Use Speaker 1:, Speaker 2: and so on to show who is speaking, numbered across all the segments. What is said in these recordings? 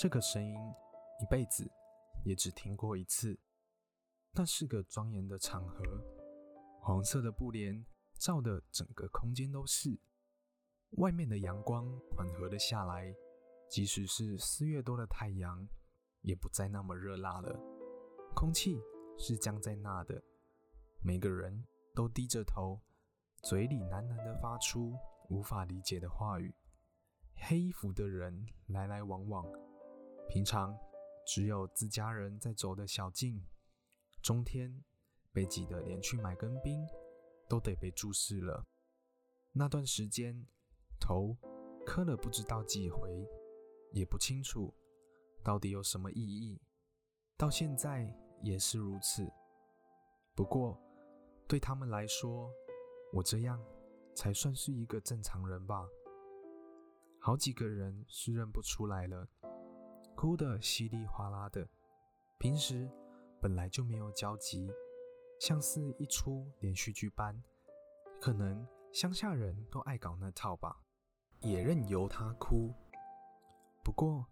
Speaker 1: 这个声音一辈子也只听过一次。那是个庄严的场合，黄色的布帘照的整个空间都是。外面的阳光缓和了下来，即使是四月多的太阳，也不再那么热辣了。空气是僵在那的，每个人都低着头，嘴里喃喃地发出无法理解的话语。黑衣服的人来来往往，平常只有自家人在走的小径，中天被挤得连去买根冰都得被注视了。那段时间，头磕了不知道几回，也不清楚到底有什么意义。到现在也是如此。不过对他们来说，我这样才算是一个正常人吧。好几个人是认不出来了，哭得稀里哗啦的。平时本来就没有交集，像是一出连续剧般。可能乡下人都爱搞那套吧，也任由他哭。不过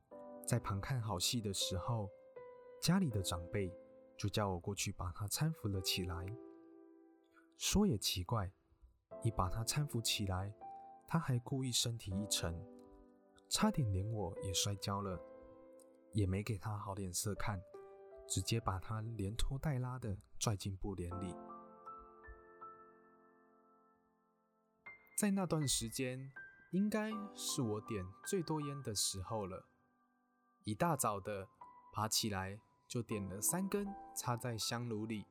Speaker 1: 在旁看好戏的时候，家里的长辈就叫我过去把他搀扶了起来。说也奇怪，一把他搀扶起来，他还故意身体一沉。差点连我也摔跤了，也没给他好脸色看，直接把他连拖带拉的拽进布帘里。在那段时间，应该是我点最多烟的时候了。一大早的爬起来就点了三根，插在香炉里。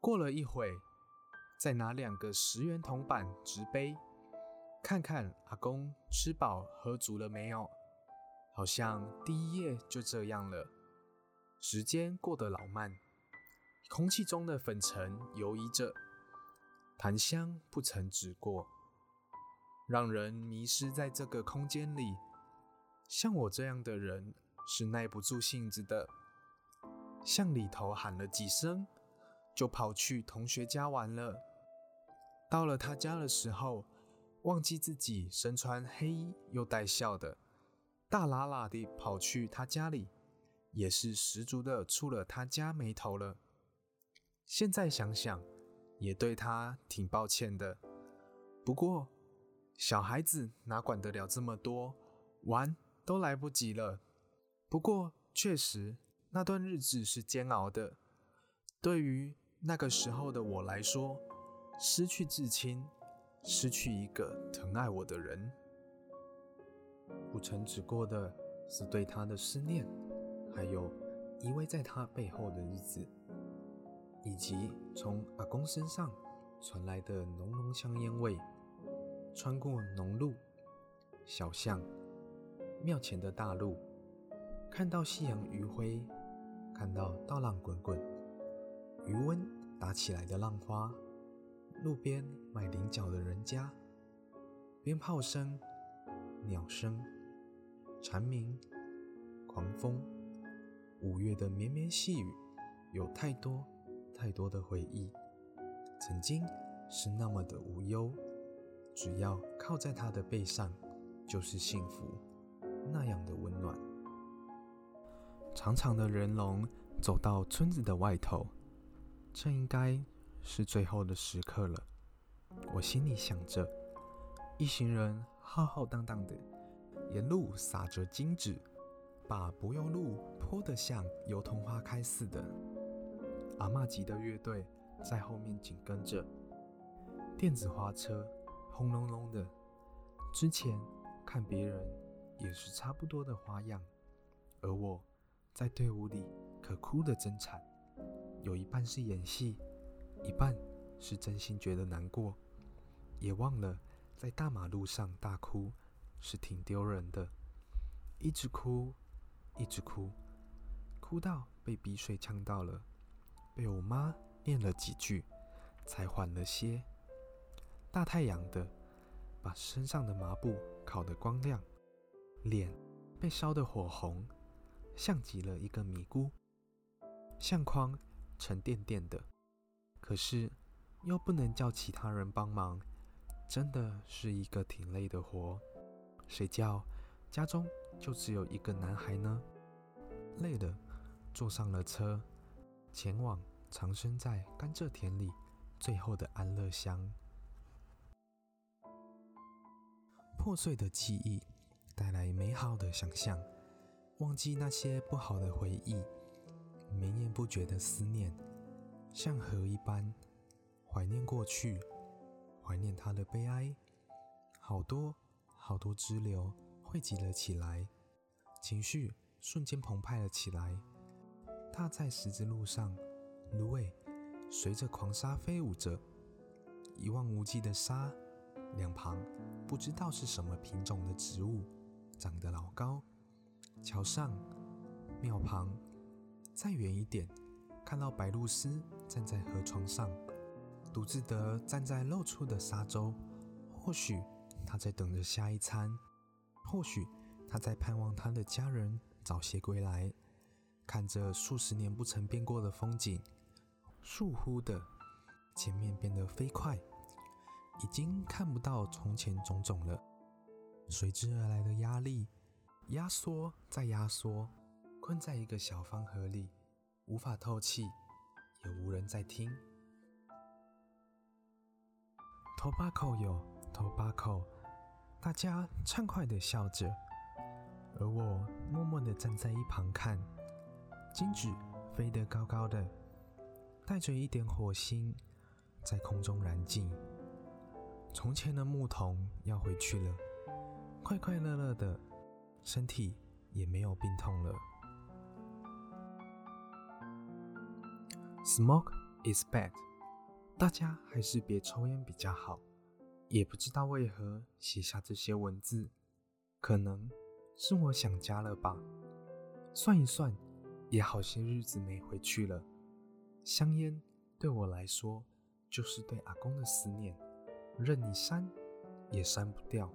Speaker 1: 过了一会，再拿两个十元铜板直杯。看看阿公吃饱喝足了没有？好像第一夜就这样了。时间过得老慢，空气中的粉尘游移着，檀香不曾止过，让人迷失在这个空间里。像我这样的人是耐不住性子的，向里头喊了几声，就跑去同学家玩了。到了他家的时候。忘记自己身穿黑衣又带笑的，大喇喇地跑去他家里，也是十足的触了他家眉头了。现在想想，也对他挺抱歉的。不过小孩子哪管得了这么多，玩都来不及了。不过确实那段日子是煎熬的，对于那个时候的我来说，失去至亲。失去一个疼爱我的人，不曾止过的是对他的思念，还有依偎在他背后的日子，以及从阿公身上传来的浓浓香烟味。穿过农路、小巷、庙前的大路，看到夕阳余晖，看到大浪滚滚，余温打起来的浪花。路边卖菱角的人家，鞭炮声、鸟声、蝉鸣、狂风，五月的绵绵细雨，有太多太多的回忆。曾经是那么的无忧，只要靠在他的背上，就是幸福，那样的温暖。长长的人龙走到村子的外头，这应该。是最后的时刻了，我心里想着，一行人浩浩荡荡的，沿路撒着金纸，把柏油路泼得像油桐花开似的。阿玛吉的乐队在后面紧跟着，电子花车轰隆隆的。之前看别人也是差不多的花样，而我在队伍里可哭得真惨，有一半是演戏。一半是真心觉得难过，也忘了在大马路上大哭是挺丢人的，一直哭，一直哭，哭到被鼻水呛到了，被我妈念了几句，才缓了些。大太阳的，把身上的麻布烤得光亮，脸被烧得火红，像极了一个米菇，相框沉甸甸的。可是，又不能叫其他人帮忙，真的是一个挺累的活。谁叫家中就只有一个男孩呢？累了，坐上了车，前往藏身在甘蔗田里最后的安乐乡。破碎的记忆带来美好的想象，忘记那些不好的回忆，绵延不绝的思念，像河一般，怀念过去，怀念他的悲哀，好多好多支流汇集了起来，情绪瞬间澎湃了起来。踏在十字路上，芦苇随着狂沙飞舞着，一望无际的沙。两旁不知道是什么品种的植物，长得老高。桥上、庙旁，再远一点，看到白露丝站在河床上，独自的站在露出的沙洲。或许他在等着下一餐，或许他在盼望他的家人早些归来。看着数十年不曾变过的风景，倏忽的，前面变得飞快。已经看不到从前种种了，随之而来的压力，压缩再压缩，困在一个小方盒里，无法透气，也无人在听。Tobacco 有 Tobacco，大家畅快的笑着，而我默默的站在一旁看，金纸飞得高高的，带着一点火星，在空中燃尽。从前的牧童要回去了，快快乐乐的，身体也没有病痛了。Smoke is bad，大家还是别抽烟比较好。也不知道为何写下这些文字，可能是我想家了吧。算一算，也好些日子没回去了。香烟对我来说，就是对阿公的思念。任你删，也删不掉。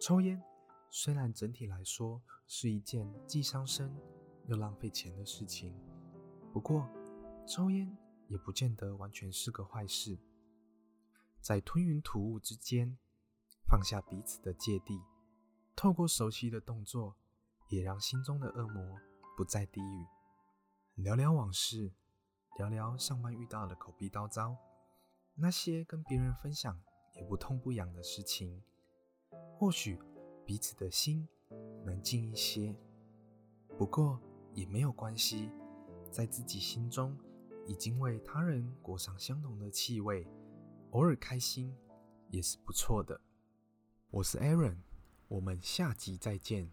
Speaker 1: 抽烟虽然整体来说是一件既伤身又浪费钱的事情，不过抽烟也不见得完全是个坏事。在吞云吐雾之间，放下彼此的芥蒂，透过熟悉的动作，也让心中的恶魔不再低语。聊聊往事，聊聊上班遇到的口鼻叨叨。那些跟别人分享也不痛不痒的事情，或许彼此的心能静一些。不过也没有关系，在自己心中已经为他人裹上相同的气味，偶尔开心也是不错的。我是 Aaron，我们下集再见。